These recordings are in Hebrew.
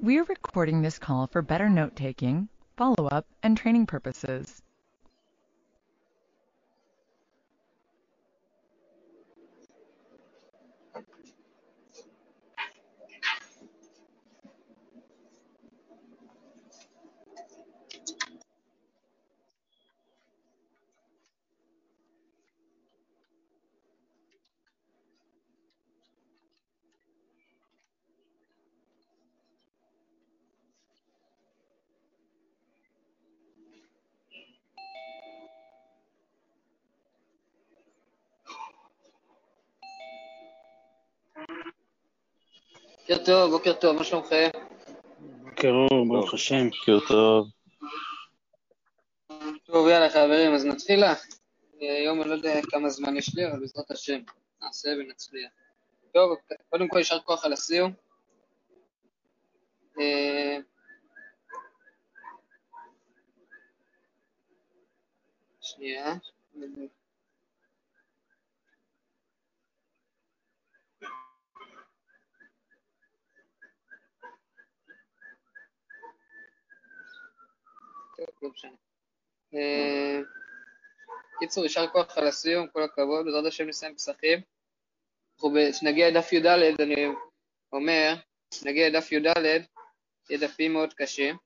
We are recording this call for better note taking, follow up, and training purposes. בוקר טוב, בוקר טוב, מה שלומכם? בוקר אור, ברוך השם, בוקר טוב. טוב, יאללה חברים, אז נתחיל לה. היום אני לא יודע כמה זמן יש לי, אבל בעזרת השם, נעשה ונצליח. טוב, קודם כל יישר כוח על הסיום. אה, שנייה. לא משנה. קיצור, יישר כוח על הסיום, כל הכבוד, בעזרת השם נסיים פסחים. כשנגיע לדף י"ד, אני אומר, כשנגיע לדף י"ד, יהיה דפים מאוד קשים,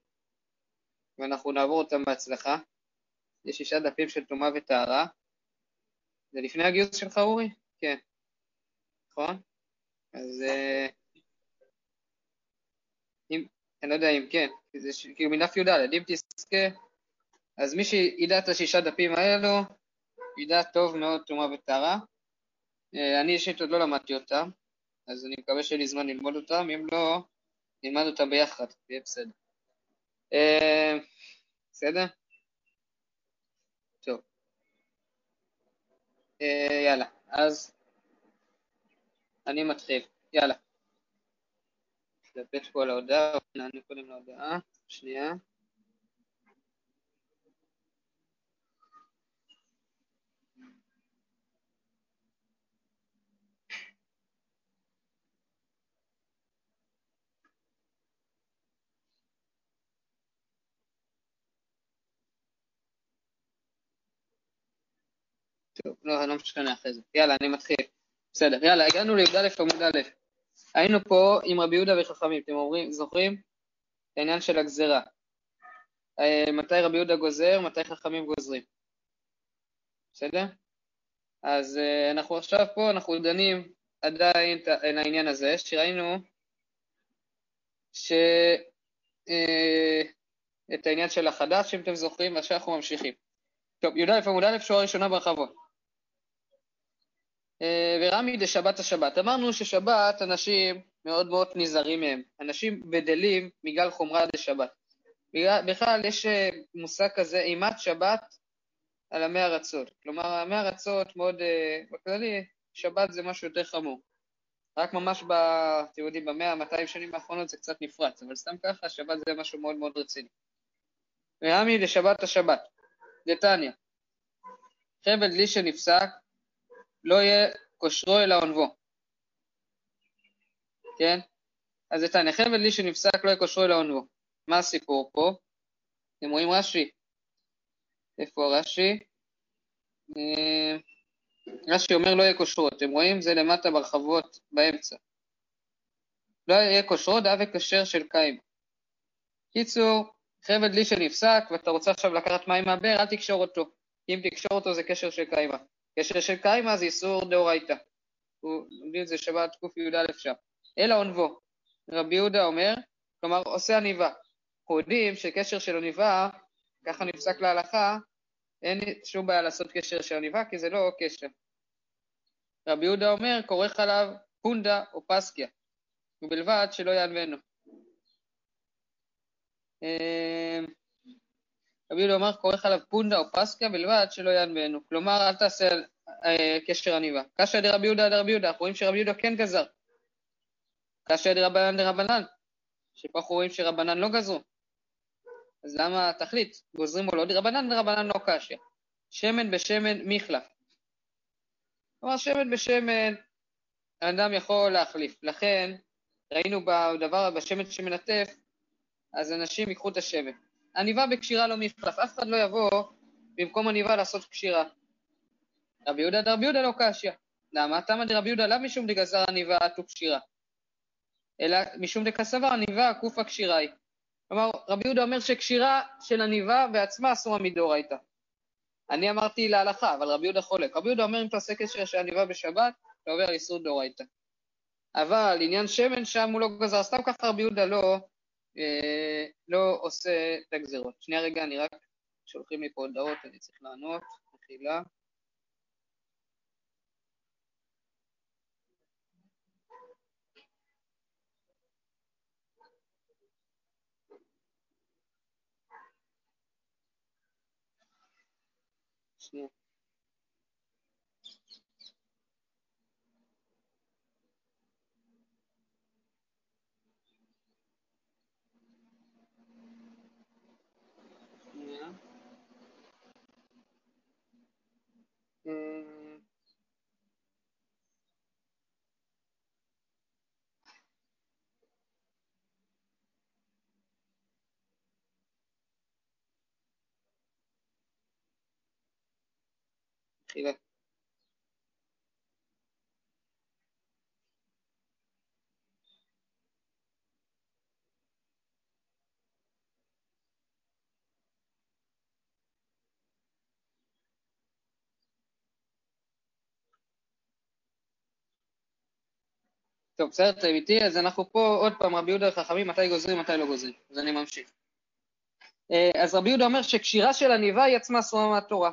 ואנחנו נעבור אותם בהצלחה. יש שישה דפים של טומאה וטהרה. זה לפני הגיוס שלך, אורי? כן. נכון? אז אה, אני לא יודע אם כן, כי זה כאילו מדף י"ד, אם תזכה, אז מי שידע את השישה דפים האלו, ידע טוב מאוד טומאה וטהרה. אה, אני אישית עוד לא למדתי אותם, אז אני מקווה שיהיה לי זמן ללמוד אותם, אם לא, נלמד אותם ביחד, יהיה בסדר. אה, בסדר? טוב. אה, יאללה, אז אני מתחיל. יאללה. נתלבט פה על ההודעה, נענה קודם להודעה, שנייה. טוב, לא, לא משנה אחרי זה. יאללה, אני מתחיל. בסדר, יאללה, הגענו לי"א עמוד א'. היינו פה עם רבי יהודה וחכמים, אתם אומרים, זוכרים? את העניין של הגזרה. אה, מתי רבי יהודה גוזר, מתי חכמים גוזרים. בסדר? אז אה, אנחנו עכשיו פה, אנחנו דנים עדיין העניין הזה, שראינו ש... אה, את העניין של החדש, אם אתם זוכרים, ועכשיו אנחנו ממשיכים. טוב, י"א עמוד א', שורה ראשונה ברחבות. אה, ורמי דשבת השבת. אמרנו ששבת, אנשים מאוד מאוד נזהרים מהם. אנשים בדלים מגל חומרה דשבת. בגלל- בכלל, יש אה, מושג כזה, אימת שבת על עמי ארצות. כלומר, עמי ארצות מאוד, אה, בכללי, שבת זה משהו יותר חמור. רק ממש, אתם יודעים, במאה, 200 שנים האחרונות זה קצת נפרץ, אבל סתם ככה, שבת זה משהו מאוד מאוד רציני. ורמי לשבת השבת. דתניא, חבל דלי שנפסק, לא יהיה כושרו אלא עונבו. כן? אז דתניא, חבל דלי שנפסק, לא יהיה כושרו אלא עונבו. מה הסיפור פה? אתם רואים רש"י? איפה רש"י? אה, רש"י אומר לא יהיה כושרו, אתם רואים? זה למטה ברחבות באמצע. לא יהיה כושרו דאבי כשר של קיימה. קיצור, חבל דלי שנפסק ואתה רוצה עכשיו לקחת מים מהבאר, אל תקשור אותו. אם תקשור אותו זה קשר של קיימה. קשר של קיימה זה איסור דאורייתא. הוא- לומדים את זה שבת קי"א שם. אלא עונבו. רבי יהודה אומר, כלומר עושה עניבה. אנחנו יודעים שקשר של עניבה, ככה נפסק להלכה, אין שום בעיה לעשות קשר של עניבה, כי זה לא קשר. רבי יהודה אומר, כורך עליו פונדה או פסקיה, ובלבד שלא יענבנו. רבי יהודה אומר, כורך עליו פונדה או פסקיה, בלבד שלא יענבנו. כלומר, אל תעשה אה, קשר עניבה. קשיא דרבי יהודה דרבי יהודה, אנחנו רואים שרבי יהודה כן גזר. קשיא דרבנן דרבנן, שפה אנחנו רואים שרבנן לא גזרו. אז למה תחליט, גוזרים או לא? דרבנן דרבנן לא קשיא. שמן בשמן מחלף. כלומר, שמן בשמן, האדם יכול להחליף. לכן, ראינו בדבר, בשמן שמנטף, אז אנשים ייקחו את השמן. עניבה בקשירה לא מחלף, אף אחד לא יבוא במקום עניבה לעשות קשירה. רבי יהודה דרבי יהודה לא קשיא. למה? תמא דרבי יהודה לאו משום דגזר עניבה עטו קשירה. אלא משום דקסבר עניבה קופה קשירה היא. כלומר, רבי יהודה אומר שקשירה של עניבה בעצמה אסורה מדאורייתא. אני אמרתי להלכה, אבל רבי יהודה חולק. רבי יהודה אומר אם אתה עושה קשר של עניבה בשבת, אתה עובר על איסור דאורייתא. אבל עניין שמן שם הוא לא גזר, סתם ככה רבי יהודה לא, לא עושה את הגזירות. שנייה רגע, אני רק, שולחים לי פה הודעות, אני צריך לענות, מחילה. שנייה. אה, מחילה. טוב, בסדר, אתם איתי? אז אנחנו פה עוד פעם, רבי יהודה חכמים, מתי גוזרים, מתי לא גוזרים. אז אני ממשיך. אה, אז רבי יהודה אומר שקשירה של עניבה היא עצמה אסורה מהתורה.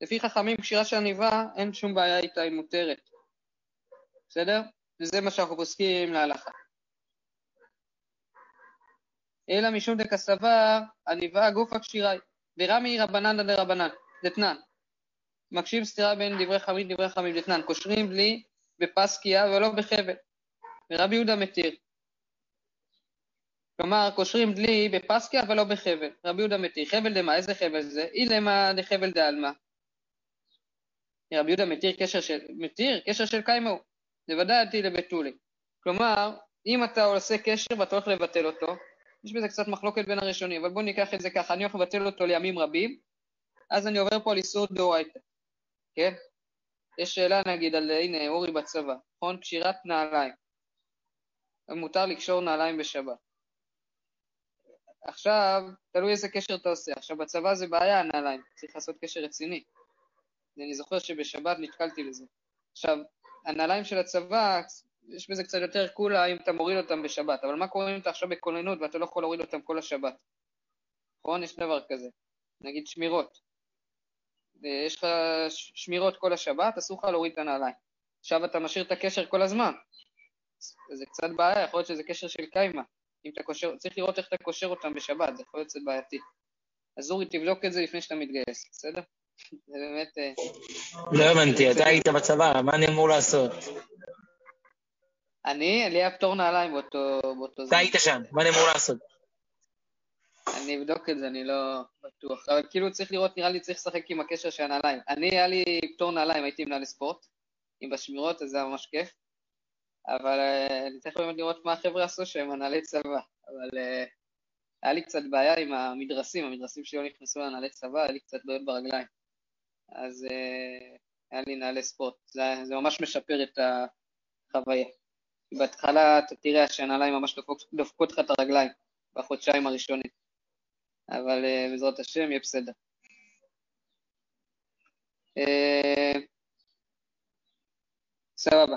לפי חכמים, קשירה של עניבה, אין שום בעיה איתה, היא מותרת. בסדר? וזה מה שאנחנו פוסקים להלכה. אלא משום דקסבר, עניבה גופה קשירה היא. ורמי רבנן דרבנן, דתנן. מקשיב סתירה בין דברי חמים לדברי חמים דתנן. קושרים בלי בפסקיה ולא בחבל. ורבי יהודה מתיר. כלומר, קושרים דלי בפסקיה ולא בחבל. רבי יהודה מתיר. חבל דמה, איזה חבל זה? אילמה דחבל דעלמא. רבי יהודה מתיר קשר של, מתיר קשר של קיימו. בוודאי עתי לבתולי. כלומר, אם אתה עושה קשר ואתה הולך לבטל אותו, יש בזה קצת מחלוקת בין הראשונים, אבל בואו ניקח את זה ככה, אני הולך לבטל אותו לימים רבים, אז אני עובר פה על איסור דאורייתא, כן? יש שאלה נגיד על, הנה, אורי בצבא, נכון? קשירת נעליים. מותר לקשור נעליים בשבת. עכשיו, תלוי איזה קשר אתה עושה. עכשיו, בצבא זה בעיה, הנעליים, צריך לעשות קשר רציני. אני זוכר שבשבת נתקלתי לזה. עכשיו, הנעליים של הצבא, יש בזה קצת יותר קולה אם אתה מוריד אותם בשבת, אבל מה קורה אם אתה עכשיו בכוננות ואתה לא יכול להוריד אותם כל השבת? נכון? יש דבר כזה. נגיד שמירות. יש לך שמירות כל השבת, אסור לך להוריד את הנעליים. עכשיו אתה משאיר את הקשר כל הזמן. זה קצת בעיה, יכול להיות שזה קשר של קיימה. אם אתה קושר, צריך לראות איך אתה קושר אותם בשבת, זה יכול להיות קצת בעייתי. אז אורי, תבדוק את זה לפני שאתה מתגייס, בסדר? זה באמת... אה, לא הבנתי, אתה היית בצבא, מה אני אמור לעשות? אני, לי היה פטור נעליים באותו, באותו אתה היית שם, מה אני אמור לעשות? אני אבדוק את זה, אני לא בטוח. אבל כאילו צריך לראות, נראה לי צריך לשחק עם הקשר של הנעליים. אני, היה לי פטור נעליים, הייתי מנהל ספורט, עם בשמירות, אז זה היה ממש כיף. אבל uh, אני צריך באמת לראות מה החבר'ה עשו שהם מנהלי צבא. אבל uh, היה לי קצת בעיה עם המדרסים, המדרסים שלי לא נכנסו לנהלי צבא, היה לי קצת בעיות ברגליים. אז uh, היה לי נעלי ספורט. זה, זה ממש משפר את החוויה. בהתחלה אתה תראה שהנעליים ממש דופקות, לך את הרגליים בחודשיים הראשונים. אבל uh, בעזרת השם יהיה בסדר. Uh, סבבה.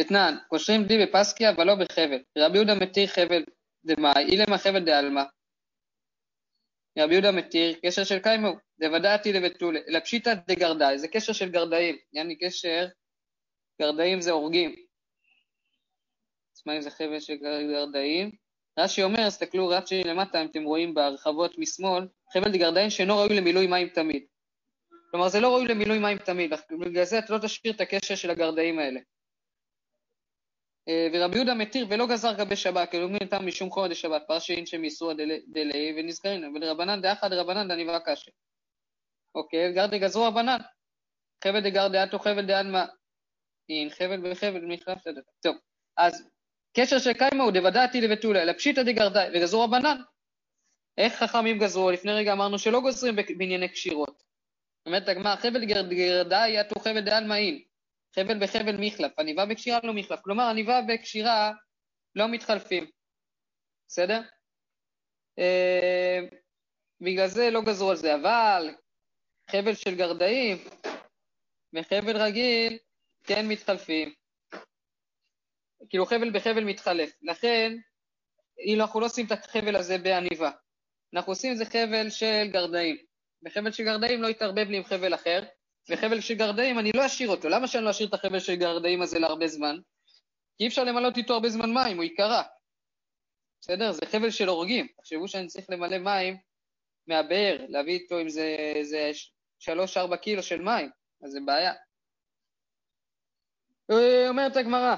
אתנן, קושרים די בפסקיה אבל לא בחבל. רבי יהודה מתיר חבל דמאי, אילמה חבל דעלמא. רבי יהודה מתיר קשר של קיימו, דוודעתי לבתולה, אלא פשיטא דגרדאי, זה קשר של גרדאים, יעני קשר, גרדאים זה הורגים. אם זה חבל של גרדאים? רש"י אומר, תסתכלו, רש"י למטה, אם אתם רואים בהרחבות משמאל, חבל דגרדאים שאינו ראוי למילוי מים תמיד. כלומר, זה לא ראוי למילוי מים תמיד, בגלל זה אתה לא תשאיר את הקשר של הגרדאים האלה. ורבי יהודה מתיר ולא גזר גבי שבת, כאילו מין טעם משום חודש שבת, פרשי אין שם דלי ונזכרין, אבל רבנן דאחד רבנן דניבה קשה. אוקיי, גרדי גזרו רבנן. חבל דגר דעתו חבל דעלמא. אין חבל בחבל מחלף לדעת. טוב, אז קשר של קיימא הוא דבדעתי לבתולה, אלא פשיטא דגרדאי, וגזרו רבנן. איך חכמים גזרו? לפני רגע אמרנו שלא גוזרים בענייני קשירות. אומרת הגמרא, חבל גרדאי יתו חבל דעלמאין, חבל בחבל מחלף, עניבה בקשירה לא מחלף. כלומר, עניבה וקשירה לא מתחלפים. בסדר? אה, בגלל זה לא גזרו על זה, אבל חבל של גרדאים וחבל רגיל כן מתחלפים. כאילו חבל בחבל מתחלף. לכן, אנחנו לא עושים את החבל הזה בעניבה. אנחנו עושים את זה חבל של גרדאים. בחבל של גרדאים לא יתערבב לי עם חבל אחר, וחבל של גרדאים אני לא אשאיר אותו. למה שאני לא אשאיר את החבל של גרדאים הזה להרבה זמן? כי אי אפשר למלות איתו הרבה זמן מים, הוא ייקרע. בסדר? זה חבל של הורגים. תחשבו שאני צריך למלא מים מהבאר, להביא איתו עם זה, זה 3-4 קילו של מים, אז זה בעיה. אומרת הגמרא,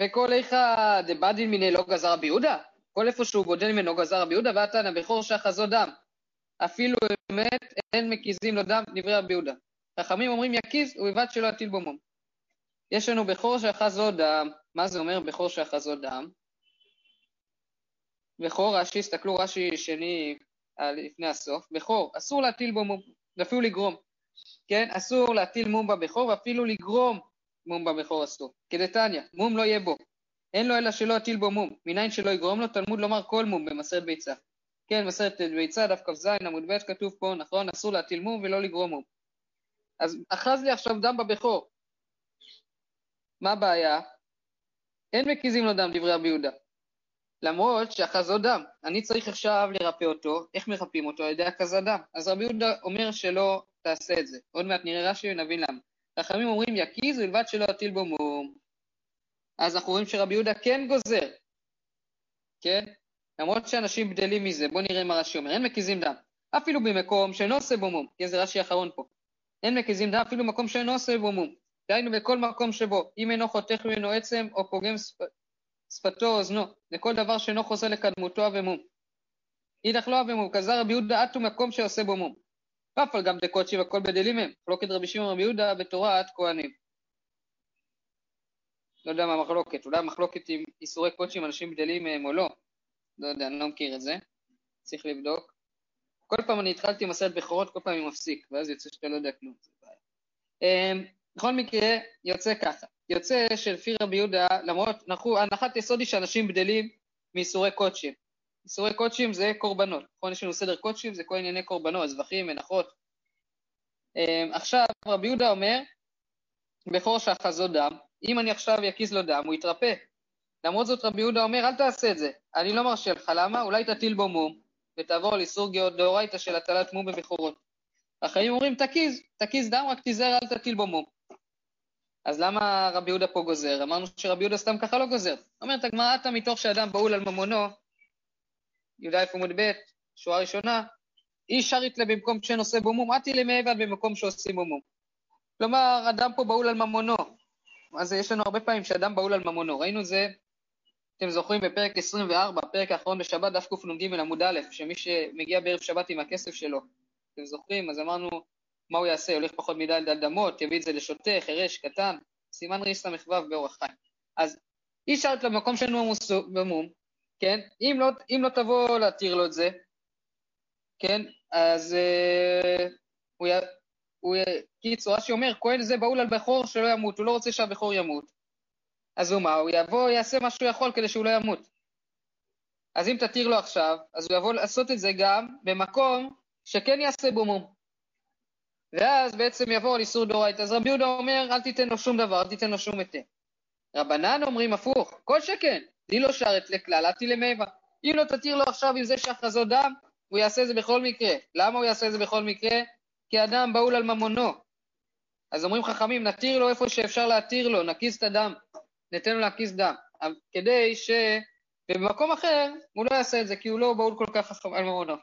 וכל איכה דבדין מיני לא גזר רבי יהודה? כל איפה שהוא גודל ממנו גזר רבי יהודה, ועתנא בכור שאחזו דם. אפילו אמת אין מקיזים לו דם, דברי רבי יהודה. חכמים אומרים יקיז, ובלבד שלא יטיל בו מום. יש לנו בכור שאחזו דם, מה זה אומר בכור שאחזו דם? בכור רש"י, הסתכלו רש"י שני לפני הסוף, בכור, אסור להטיל בו מום, ואפילו לגרום. כן, אסור להטיל מום בבכור, ואפילו לגרום מום בבכור אסור. כדתניא, מום לא יהיה בו. אין לו אלא שלא יטיל בו מום, מניין שלא יגרום לו, תלמוד לומר כל מום במסרת ביצה. כן, מסרת ביצה, דף כ"ז, עמוד ב', כתוב פה, נכון, אסור להטיל מום ולא לגרום מום. אז אחז לי עכשיו דם בבכור. מה הבעיה? אין מקיזים לו דם, דברי רבי יהודה. למרות שאחז לו דם. אני צריך עכשיו לרפא אותו, איך מרפאים אותו? על ידי הקזת דם. אז רבי יהודה אומר שלא תעשה את זה. עוד מעט נראה רש"י ונבין למה. חכמים אומרים יקיז ובלבד שלא יטיל בו מום. אז אנחנו רואים שרבי יהודה כן גוזר, כן? למרות שאנשים בדלים מזה, בואו נראה מה רש"י אומר, אין מקיזים דם, אפילו במקום שאינו עושה בו מום, כן זה רש"י האחרון פה, אין מקיזים דם אפילו במקום שאינו עושה בו מום, דהיינו בכל מקום שבו, אם אינו חותך ממנו עצם או פוגם שפתו או אוזנו, לכל דבר שאינו חוזר לקדמותו אבמום. אידך לא אבמום, כזר רבי יהודה עטו מקום שעושה בו מום. ואף על גם דקודשי בדלים הם, מחלוקת רבי שמעון רבי יהודה בתורת כהנים. לא יודע מה המחלוקת, אולי המחלוקת עם איסורי קודשים אנשים גדלים מהם או לא, לא יודע, אני לא מכיר את זה, צריך לבדוק. כל פעם אני התחלתי עם הסרט בכורות, כל פעם אני מפסיק, ואז יוצא שאתה לא יודע כלום. אמ, בכל מקרה, יוצא ככה, יוצא שלפי רבי יהודה, למרות, אנחנו, הנחת יסוד היא שאנשים בדלים מאיסורי קודשים. איסורי קודשים זה קורבנות, נכון? יש לנו סדר קודשים, זה כל ענייני קורבנות, זבחים, מנחות. אמ, עכשיו, רבי יהודה אומר, בכור שאחזו דם, אם אני עכשיו אקיז לו דם, הוא יתרפא. למרות זאת רבי יהודה אומר, אל תעשה את זה, אני לא מרשה לך, למה? אולי תטיל בו מום, ותעבור על איסור דאורייתא של הטלת מום בבכורות. החיים אומרים, תקיז, תקיז דם, רק תיזהר, אל תטיל בו מום. אז למה רבי יהודה פה גוזר? אמרנו שרבי יהודה סתם ככה לא גוזר. אומרת הגמרא, אתה מתוך שאדם בהול על ממונו, י"א עמוד ב', שורה ראשונה, איש שרית לה במקום שנושא בו מום, עתי למעבד במקום שעושים בו מום. כלומר, אדם פה בהול על ממונו, אז יש לנו הרבה פעמים שאדם בהול על ממונו. ראינו זה, אתם זוכרים בפרק 24, פרק האחרון בשבת, דף קנ"ג עמוד א', שמי שמגיע בערב שבת עם הכסף שלו, אתם זוכרים? אז אמרנו, מה הוא יעשה? הולך פחות מדי על אדמות, יביא את זה לשוטה, חירש, קטן, סימן רס"ו באורח חיים. אז אי אפשר את למקום שאינו במום, כן? אם לא, אם לא תבוא להתיר לו את זה, כן? אז אה, הוא, י... הוא, קיצור, רש"י אומר, כהן זה בהול על בכור שלא ימות, הוא לא רוצה שהבכור ימות. אז הוא מה, הוא יבוא, יעשה מה שהוא יכול כדי שהוא לא ימות. אז אם תתיר לו עכשיו, אז הוא יבוא לעשות את זה גם במקום שכן יעשה בו מום. ואז בעצם יבוא על איסור דאורייתא. אז רבי יהודה אומר, אל תיתן לו שום דבר, אל תיתן לו שום היתר. רבנן אומרים הפוך, כל שכן, די לו שרת לכלל, אל תלמבה. אם לא תתיר לו עכשיו עם זה שהכרזות דם, הוא יעשה זה בכל מקרה. למה הוא יעשה זה בכל מקרה? כי אדם בהול על ממונו. אז אומרים חכמים, נתיר לו איפה שאפשר להתיר לו, נקיז את הדם, ניתן לו להקיז דם. כדי ש... ובמקום אחר הוא לא יעשה את זה, כי הוא לא בהול כל כך על ממונו.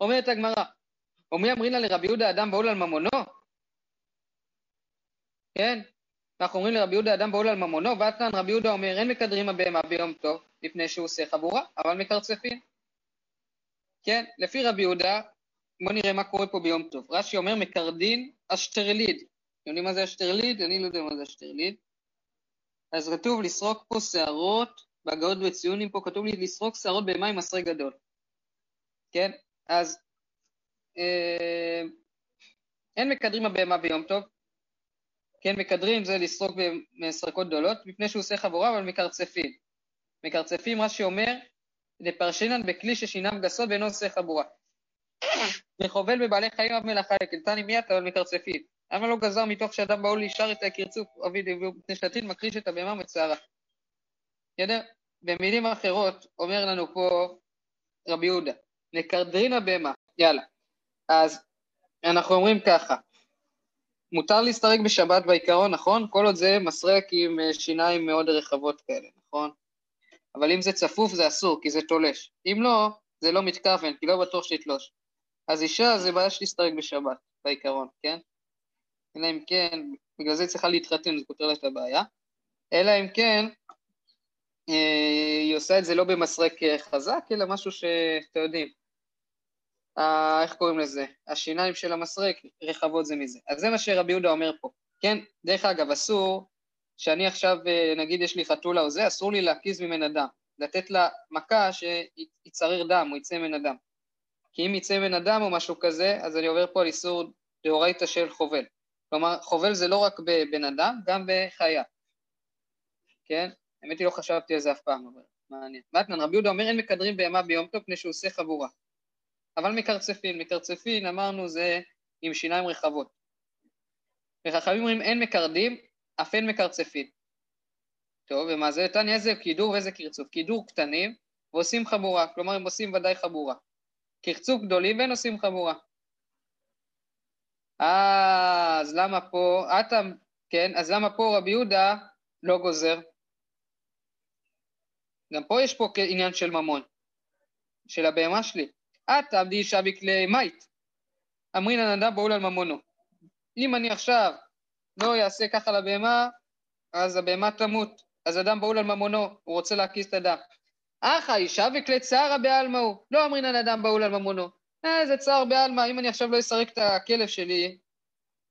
אומרת הגמרא, ומי אמרינא לרבי יהודה אדם בהול על ממונו? כן? אנחנו אומרים לרבי יהודה אדם בהול על ממונו, ואתנן רבי יהודה אומר אין מקדרים הבהמה ביום טוב, לפני שהוא עושה חבורה, אבל מקרצפים. כן? לפי רבי יהודה, בואו נראה מה קורה פה ביום טוב. רש"י אומר מקרדין אשטרליד. אתם יודעים מה זה אשטרליד? אני לא יודע מה זה אשטרליד. אז כתוב לסרוק פה שערות, בהגאות בציונים פה כתוב לי לסרוק שערות בהמה עם מסרק גדול. כן? אז אה, אין מקדרים הבהמה ביום טוב, כן, מקדרים זה לסרוק במסרקות גדולות, מפני שהוא עושה חבורה, אבל מקרצפים. מקרצפים, רש"י אומר, לפרשינן בכלי ששינם גסות ואינו עושה חבורה. וחובל בבעלי חיים אף מלאכה לקלטני מיית אבל מקרצפים. למה לא גזר מתוך שאדם באו להישר את הקרצוף אביד מפני שלטין מקריש את הבהמה מצערה. בסדר? במילים אחרות אומר לנו פה רבי יהודה, נקרדרין הבהמה, יאללה. אז אנחנו אומרים ככה, מותר להסתרק בשבת בעיקרון, נכון? כל עוד זה מסרק עם אה, שיניים מאוד רחבות כאלה, נכון? אבל אם זה צפוף זה אסור, כי זה תולש. אם לא, זה לא מתכוון, כי לא בטוח שיתלוש. אז אישה זה בעיה שתסתרק בשבת, בעיקרון, כן? אלא אם כן, בגלל זה היא צריכה להתחתן, זה פותר לה את הבעיה. אלא אם כן, אה, היא עושה את זה לא במסרק אה, חזק, אלא משהו שאתם יודעים, אה, איך קוראים לזה? השיניים של המסרק רחבות זה מזה. אז זה מה שרבי יהודה אומר פה. כן, דרך אגב, אסור שאני עכשיו, אה, נגיד יש לי חתולה או זה, אסור לי להקיז ממנה דם. לתת לה מכה שיצרר דם או יצא ממנה דם. כי אם יצא ממנה דם או משהו כזה, אז אני עובר פה על איסור דאורייתא של חובל. כלומר, חובל זה לא רק בבן אדם, גם בחיה. כן? האמת היא לא חשבתי על זה אף פעם, אבל מעניין. מתנן, רבי יהודה אומר אין מקדרים בהמה ביום טוב פני שהוא עושה חבורה. אבל מקרצפין, מקרצפין אמרנו זה עם שיניים רחבות. וחכמים אומרים אין מקרדים, אף אין מקרצפין. טוב, ומה זה? תניא איזה קידור ואיזה קרצוף. קידור קטנים ועושים חבורה, כלומר הם עושים ודאי חבורה. קרצוף גדולים ואין עושים חבורה. אה, אז למה פה, אתה, כן, אז למה פה רבי יהודה לא גוזר? גם פה יש פה עניין של ממון, של הבהמה שלי. את תעבדי אישה בכלי מית. אמרין הנדב בעול על ממונו. אם אני עכשיו לא אעשה ככה לבהמה, אז הבהמה תמות. אז אדם בעול על ממונו, הוא רוצה להקיס את הדם. אך האישה וכלי צערה בעלמא הוא. לא אמרין על אדם בעול על ממונו. אה, זה צער בעלמא, אם אני עכשיו לא אסרק את הכלב שלי,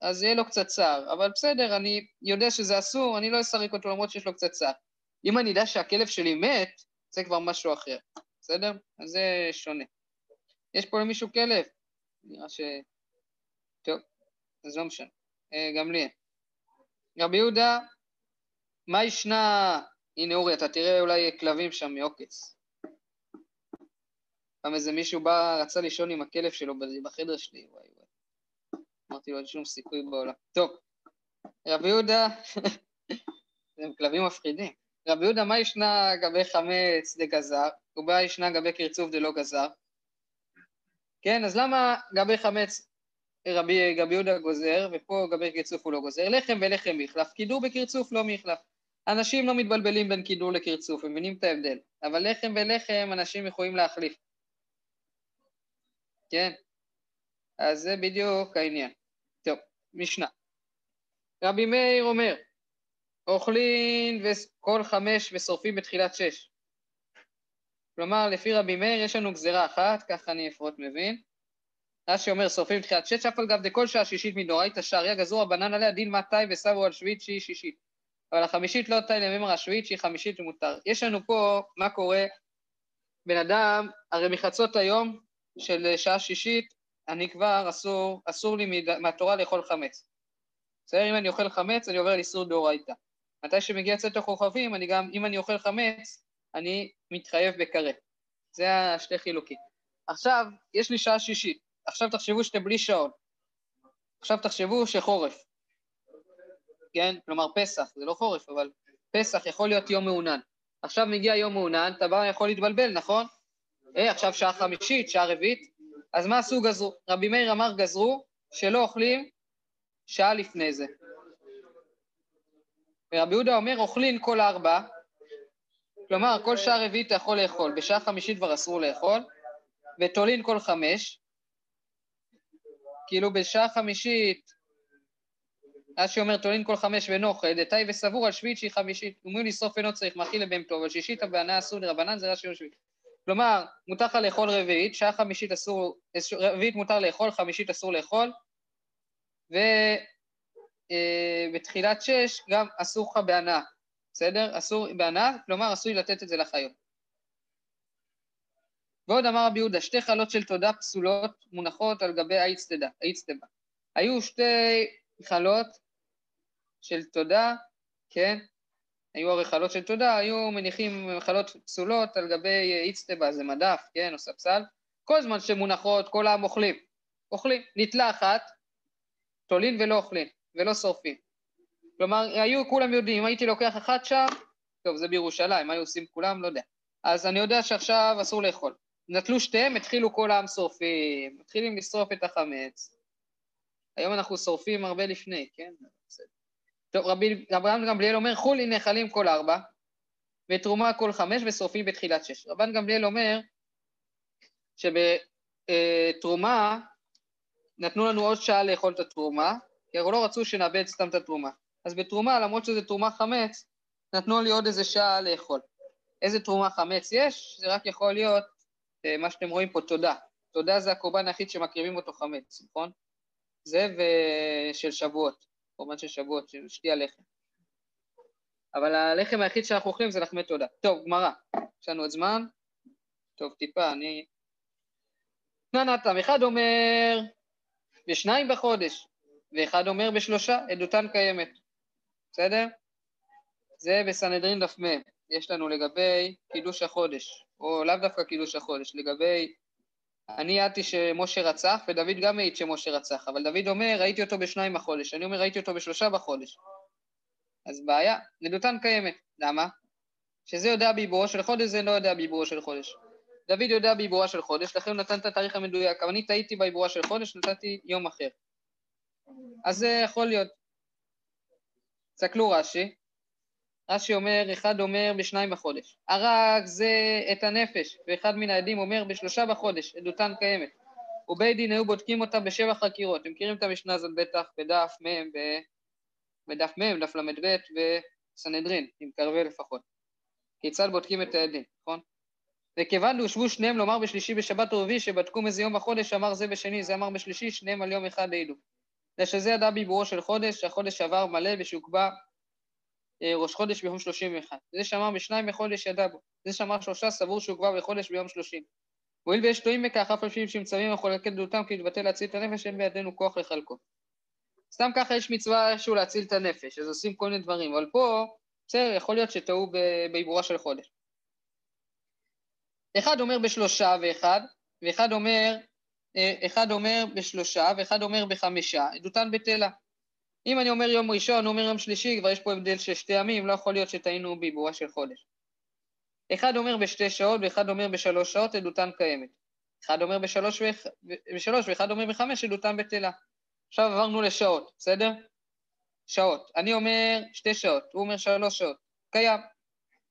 אז יהיה לו קצת צער. אבל בסדר, אני יודע שזה אסור, אני לא אסרק אותו למרות שיש לו קצת צער. אם אני אדע שהכלב שלי מת, זה כבר משהו אחר. בסדר? אז זה שונה. יש פה למישהו כלב? נראה ש... טוב, אז לא משנה. אה, גם לי. רבי יהודה, מה ישנה... הנה אורי, אתה תראה אולי כלבים שם מעוקץ. פעם איזה מישהו בא, רצה לישון עם הכלב שלו בחדר שלי, וואי וואי. אמרתי לו, אין שום סיכוי בעולם. טוב, רבי יהודה, הם כלבים מפחידים. רבי יהודה, מה ישנה גבי חמץ דגזר, ובה ישנה גבי קרצוף דלא גזר? כן, אז למה גבי חמץ רבי גבי יהודה גוזר, ופה גבי קרצוף הוא לא גוזר? לחם ולחם מחלף, קידור בקרצוף לא מחלף. אנשים לא מתבלבלים בין קידור לקרצוף, הם מבינים את ההבדל. אבל לחם ולחם אנשים יכולים להחליף. כן? אז זה בדיוק העניין. טוב, משנה. רבי מאיר אומר, אוכלים כל חמש ושורפים בתחילת שש. כלומר, לפי רבי מאיר יש לנו גזירה אחת, ככה אני לפחות מבין. רש"י אומר, שורפים בתחילת שש, אף על גב דכל שעה שישית מדאורייתא שעריה גזרו רבנן עליה דין מתי וסבו על שביעית שהיא שישית. אבל החמישית לא תאי למימר השביעית שהיא חמישית ומותר. יש לנו פה, מה קורה? בן אדם, הרי מחצות היום של שעה שישית, אני כבר אסור, אסור לי מהתורה לאכול חמץ. בסדר? אם אני אוכל חמץ, אני עובר על איסור דאורייתא. מתי שמגיע צאת הכוכבים, אני גם, אם אני אוכל חמץ, אני מתחייב בקרב. זה השתי חילוקים. עכשיו, יש לי שעה שישית. עכשיו תחשבו שאתם בלי שעון. עכשיו תחשבו שחורף. כן? כלומר פסח, זה לא חורף, אבל פסח יכול להיות יום מעונן. עכשיו מגיע יום מעונן, אתה בא יכול להתבלבל, נכון? אה, עכשיו שעה חמישית, שעה רביעית, אז מה עשו גזרו? רבי מאיר אמר גזרו שלא אוכלים שעה לפני זה. ורבי יהודה אומר אוכלים כל ארבע, כלומר כל שעה רביעית אתה יכול לאכול, בשעה חמישית כבר אסור לאכול, ותולין כל חמש, כאילו בשעה חמישית, אז שאומר תולין כל חמש ואינו אוכל, דתאי וסבור על שביעית שהיא חמישית, אומרים לשרוף אינו צריך, מאכיל לבהמתו, אבל שישית הבענה אסור דרבנן זה רש"י שביעית. כלומר, מותר לך לאכול רביעית, שעה חמישית אסור, רביעית מותר לאכול, חמישית אסור לאכול, ובתחילת אה, שש גם אסור לך בהנאה. בסדר? אסור בענף, כלומר אסור לתת את זה לחיות. ועוד אמר רבי יהודה, שתי חלות של תודה פסולות מונחות על גבי האיצטבה. היו שתי חלות של תודה, כן? היו הרי חלות של תודה, היו מניחים חלות פסולות על גבי איצטבה, זה מדף, כן, או ספסל. כל זמן שמונחות, כל העם אוכלים. אוכלים. נתלה אחת, תולין ולא אוכלים, ולא שורפים. כלומר, היו, כולם יודעים, אם הייתי לוקח אחת שם, טוב, זה בירושלים, מה היו עושים כולם? לא יודע. אז אני יודע שעכשיו אסור לאכול. נטלו שתיהם, התחילו כל העם שורפים, מתחילים לשרוף את החמץ. היום אנחנו שורפים הרבה לפני, כן? טוב, רבי אברהם גמליאל אומר, חולי נאכלים כל ארבע, ותרומה כל חמש, ושורפים בתחילת שש. רבן גמליאל אומר שבתרומה נתנו לנו עוד שעה לאכול את התרומה, כי הרי לא רצו שנאבד סתם את התרומה. אז בתרומה, למרות שזה תרומה חמץ, נתנו לי עוד איזה שעה לאכול. איזה תרומה חמץ יש? זה רק יכול להיות אה, מה שאתם רואים פה, תודה. תודה זה הקורבן היחיד שמקריבים אותו חמץ, נכון? זה ושל שבועות, קורבן של שבועות, של שתי הלחם. אבל הלחם היחיד שאנחנו אוכלים זה לחמי תודה. טוב, גמרא, יש לנו עוד זמן. טוב, טיפה, אני... נתם, אחד אומר בשניים בחודש, ואחד אומר בשלושה, עדותן קיימת. בסדר? זה בסנהדרין דף מ', יש לנו לגבי קידוש החודש, או לאו דווקא קידוש החודש, לגבי אני ידעתי שמשה רצח, ודוד גם מעיד שמשה רצח, אבל דוד אומר, ראיתי אותו בשניים בחודש, אני אומר, ראיתי אותו בשלושה בחודש. אז בעיה, עדותן קיימת. למה? שזה יודע בעיבורו של חודש, זה לא יודע בעיבורו של חודש. דוד יודע בעיבורה של חודש, לכן הוא נתן את התאריך המדויק, אבל אני טעיתי בעיבורה של חודש, נתתי יום אחר. אז זה יכול להיות. תסתכלו רש"י, רש"י אומר, אחד אומר בשניים בחודש. הרג זה את הנפש, ואחד מן העדים אומר בשלושה בחודש, עדותן קיימת. ובית דין היו בודקים אותה בשבע חקירות. אתם מכירים את המשנה הזאת בטח בדף מ', בדף מ', דף ל"ב וסנהדרין, עם קרווה לפחות. כיצד בודקים את העדים, נכון? וכיוון שהושבו שניהם לומר בשלישי בשבת ורביעי, שבדקו מאיזה יום בחודש, אמר זה בשני, זה אמר בשלישי, שניהם על יום אחד העידו. זה שזה ידע בעיבורו של חודש, שהחודש עבר מלא ושהוקבע אה, ראש חודש ביום שלושים ואחד. זה שאמר בשניים בחודש ידע בו. זה שאמר שלושה סבור שהוקבע בחודש ביום שלושים. הואיל ויש טועים בכך, אף על פי שמצווים לחולקי דעותם כי להתבטא להציל את הנפש, אין בידינו כוח לחלקו. סתם ככה יש מצווה איכשהו להציל את הנפש, אז עושים כל מיני דברים, אבל פה, בסדר, יכול להיות שטעו בעיבורה של חודש. אחד אומר בשלושה ואחד, ואחד אומר, אחד אומר בשלושה ואחד אומר בחמישה, עדותן בטלה. אם אני אומר יום ראשון, הוא אומר יום שלישי, כבר יש פה הבדל של שתי ימים, לא יכול להיות שטעינו בעיבורה של חודש. אחד אומר בשתי שעות ואחד אומר בשלוש שעות, עדותן קיימת. אחד אומר בשלוש, ואח... בשלוש ואחד אומר בחמש, עדותן בטלה. עכשיו עברנו לשעות, בסדר? שעות. אני אומר שתי שעות, הוא אומר שלוש שעות. קיים.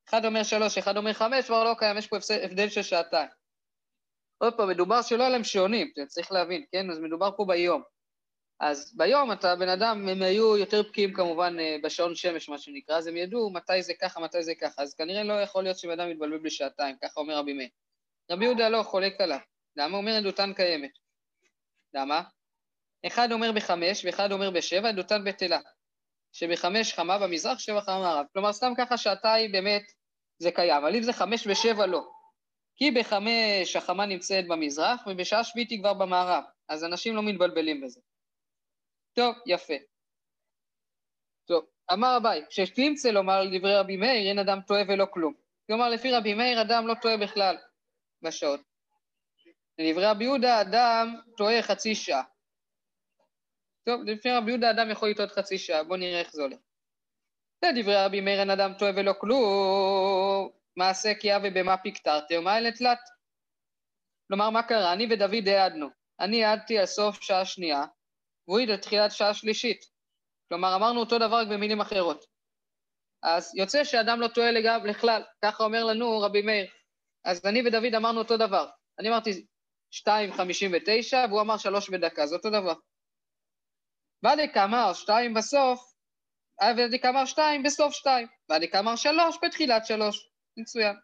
אחד אומר שלוש, אחד אומר חמש, כבר לא קיים, יש פה הבדל של שעתיים. עוד פעם, מדובר שלא עליהם שעונים, צריך להבין, כן? אז מדובר פה ביום. אז ביום אתה, בן אדם, הם היו יותר בקיאים כמובן אה, בשעון שמש, מה שנקרא, אז הם ידעו מתי זה ככה, מתי זה ככה, אז כנראה לא יכול להיות שבן אדם יתבלבל בשעתיים, ככה אומר רבי מאיר. רבי יהודה לא חולק עליו. למה? אומר עדותן קיימת. למה? אחד אומר בחמש ואחד אומר בשבע, עדותן בטלה. שבחמש חמה במזרח, שבע חמה במערב. כלומר, סתם ככה שעתיים באמת זה קיים, אבל אם זה חמש ושבע לא. כי בחמש החמה נמצאת במזרח, ובשעה שביעית היא כבר במערב, אז אנשים לא מתבלבלים בזה. טוב, יפה. טוב, אמר אביי, כשתמצא לומר על דברי רבי מאיר, אין אדם טועה ולא כלום. כלומר, לפי רבי מאיר, אדם לא טועה בכלל בשעות. לדברי רבי יהודה, אדם טועה חצי שעה. טוב, לפי רבי יהודה, אדם יכול לטעות חצי שעה, בואו נראה איך זה הולך. לדברי רבי מאיר אין אדם טועה ולא כלום, מעשה כי אבי במה פיקטרתי ומה אלה תלת. כלומר, מה קרה? אני ודוד העדנו. אני העדתי על סוף שעה שנייה, והוא העיד על תחילת שעה שלישית. כלומר, אמרנו אותו דבר רק במילים אחרות. אז יוצא שאדם לא טועה לגב לכלל, ככה אומר לנו רבי מאיר. אז אני ודוד אמרנו אותו דבר. אני אמרתי 2.59 והוא אמר 3 בדקה, זה אותו דבר. ואדי כאמר 2 בסוף, ועדי כאמר 2 בסוף 2, ועדי כאמר 3 בתחילת 3. מצוין.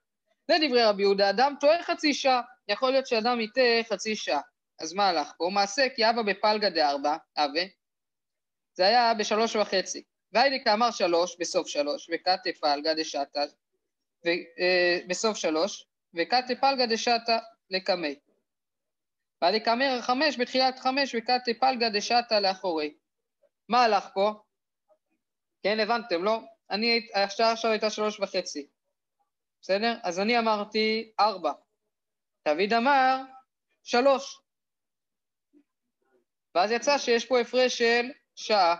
לדברי רבי יהודה, אדם טועה חצי שעה, יכול להיות שאדם יטעה חצי שעה. אז מה הלך פה? מעשה כי אבא בפלגה דארבע, אבה, זה היה בשלוש וחצי, והיידיקה אמר שלוש בסוף שלוש, וקטה פלגה דשתא, אה, בסוף שלוש, וקטה פלגה דשתא לקמי. והיידיקה אמר חמש בתחילת חמש, וקטה פלגה דשתא לאחורי. מה הלך פה? כן, הבנתם, לא? אני, השעה עכשיו הייתה שלוש וחצי, בסדר? אז אני אמרתי ארבע. דוד אמר שלוש. ואז יצא שיש פה הפרש של שעה.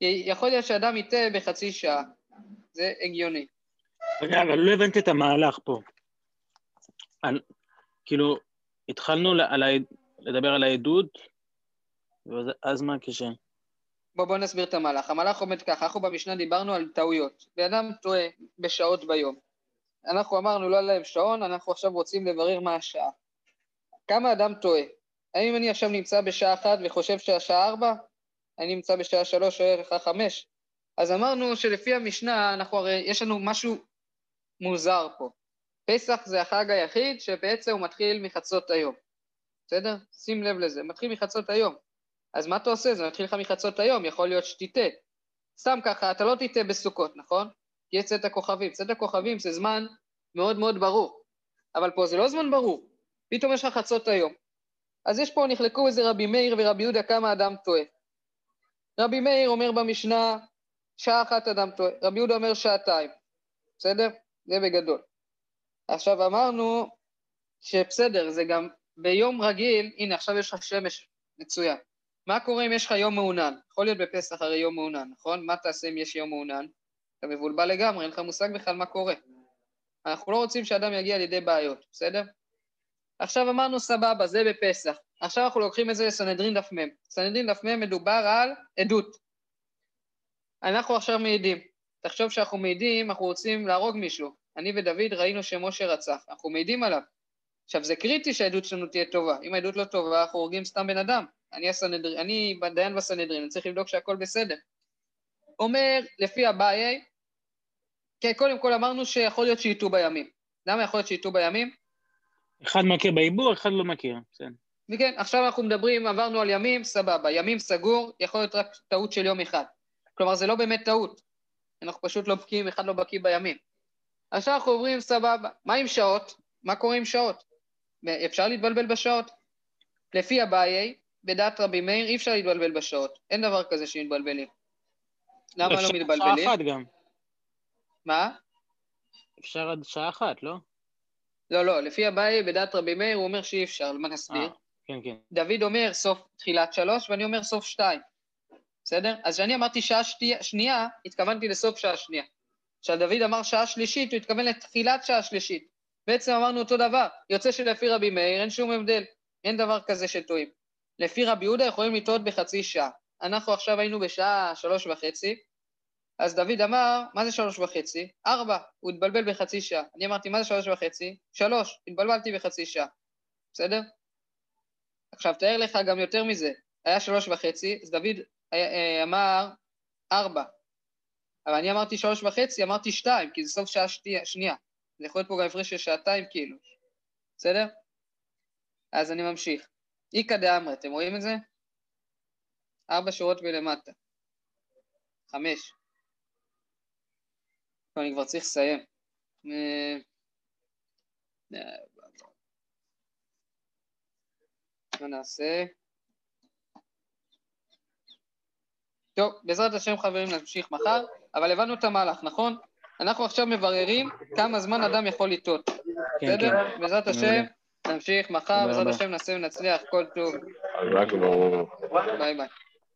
יכול להיות שאדם יטעה בחצי שעה, זה הגיוני. רגע, אבל לא הבנתי את המהלך פה. על, כאילו, התחלנו על ה, לדבר על העדות, ואז מה הקשר? בוא, בוא נסביר את המהלך. המהלך עומד ככה, אנחנו במשנה דיברנו על טעויות. בן אדם טועה בשעות ביום. אנחנו אמרנו לא להם שעון, אנחנו עכשיו רוצים לברר מה השעה. כמה אדם טועה? האם אני עכשיו נמצא בשעה אחת וחושב שהשעה ארבע? אני נמצא בשעה שלוש או ערך חמש? אז אמרנו שלפי המשנה, אנחנו הרי, יש לנו משהו מוזר פה. פסח זה החג היחיד שבעצם הוא מתחיל מחצות היום. בסדר? שים לב לזה, מתחיל מחצות היום. אז מה אתה עושה? זה מתחיל לך מחצות היום, יכול להיות שתטעה. סתם ככה, אתה לא תטעה בסוכות, נכון? כי יש צאת הכוכבים. צאת הכוכבים זה זמן מאוד מאוד ברור. אבל פה זה לא זמן ברור. פתאום יש לך חצות היום. אז יש פה, נחלקו איזה רבי מאיר ורבי יהודה כמה אדם טועה. רבי מאיר אומר במשנה, שעה אחת אדם טועה. רבי יהודה אומר שעתיים. בסדר? זה בגדול. עכשיו אמרנו שבסדר, זה גם ביום רגיל, הנה עכשיו יש לך שמש מצוין. מה קורה אם יש לך יום מעונן? יכול להיות בפסח הרי יום מעונן, נכון? מה תעשה אם יש יום מעונן? אתה מבולבל לגמרי, אין לך מושג בכלל מה קורה. אנחנו לא רוצים שאדם יגיע לידי בעיות, בסדר? עכשיו אמרנו סבבה, זה בפסח. עכשיו אנחנו לוקחים את זה לסנהדרין דף מ'. סנהדרין דף מ' מדובר על עדות. אנחנו עכשיו מעידים. תחשוב שאנחנו מעידים, אנחנו רוצים להרוג מישהו. אני ודוד ראינו שמשה רצח, אנחנו מעידים עליו. עכשיו זה קריטי שהעדות שלנו תהיה טובה. אם העדות לא טובה, אנחנו הורגים סתם בן אדם. אני, הסנהדר... אני דיין בסנהדרין, אני צריך לבדוק שהכל בסדר. אומר, לפי אביי, כן, קודם כל אמרנו שיכול להיות שייטו בימים. למה יכול להיות שייטו בימים? אחד מכיר בעיבור, אחד לא מכיר, בסדר. וכן, עכשיו אנחנו מדברים, עברנו על ימים, סבבה. ימים סגור, יכול להיות רק טעות של יום אחד. כלומר, זה לא באמת טעות. אנחנו פשוט לא בקיאים, אחד לא בקיא בימים. עכשיו אנחנו עוברים, סבבה. מה עם שעות? מה קורה עם שעות? אפשר להתבלבל בשעות? לפי אביי, בדעת רבי מאיר, אי אפשר להתבלבל בשעות. אין דבר כזה שמתבלבלים. למה לא מתבלבלים? שעה אחת גם. מה? אפשר עד שעה אחת, לא? לא, לא, לפי אביי, בדעת רבי מאיר, הוא אומר שאי אפשר, מה נסביר? אה, כן, כן. דוד אומר סוף תחילת שלוש, ואני אומר סוף שתיים. בסדר? אז כשאני אמרתי שעה שתי, שנייה, התכוונתי לסוף שעה שנייה. כשדוד אמר שעה שלישית, הוא התכוון לתחילת שעה שלישית. בעצם אמרנו אותו דבר, יוצא שלפי רבי מאיר אין שום הבדל, אין דבר כזה שטועים. לפי רבי יהודה יכולים לטעות בחצי שעה. אנחנו עכשיו היינו בשעה שלוש וחצי, אז דוד אמר, מה זה שלוש וחצי? ארבע, הוא התבלבל בחצי שעה. אני אמרתי, מה זה שלוש וחצי? שלוש, התבלבלתי בחצי שעה. בסדר? עכשיו, תאר לך גם יותר מזה, היה שלוש וחצי, אז דוד אה, אה, אמר ארבע. אבל אני אמרתי שלוש וחצי, אמרתי שתיים, כי זה סוף שעה שנייה. זה יכול להיות פה גם הפרש של שעתיים כאילו. בסדר? אז אני ממשיך. איכא דאמרי, אתם רואים את זה? ארבע שורות מלמטה. חמש. טוב, אני כבר צריך לסיים. אה, מה נעשה? טוב, בעזרת השם חברים נמשיך מחר, אבל הבנו את המהלך, נכון? אנחנו עכשיו מבררים כמה זמן אדם יכול לטעות. כן, בסדר? כן. בעזרת השם נמשיך מחר, בעזרת השם נעשה ונצליח, כל טוב. ברור. ביי ביי.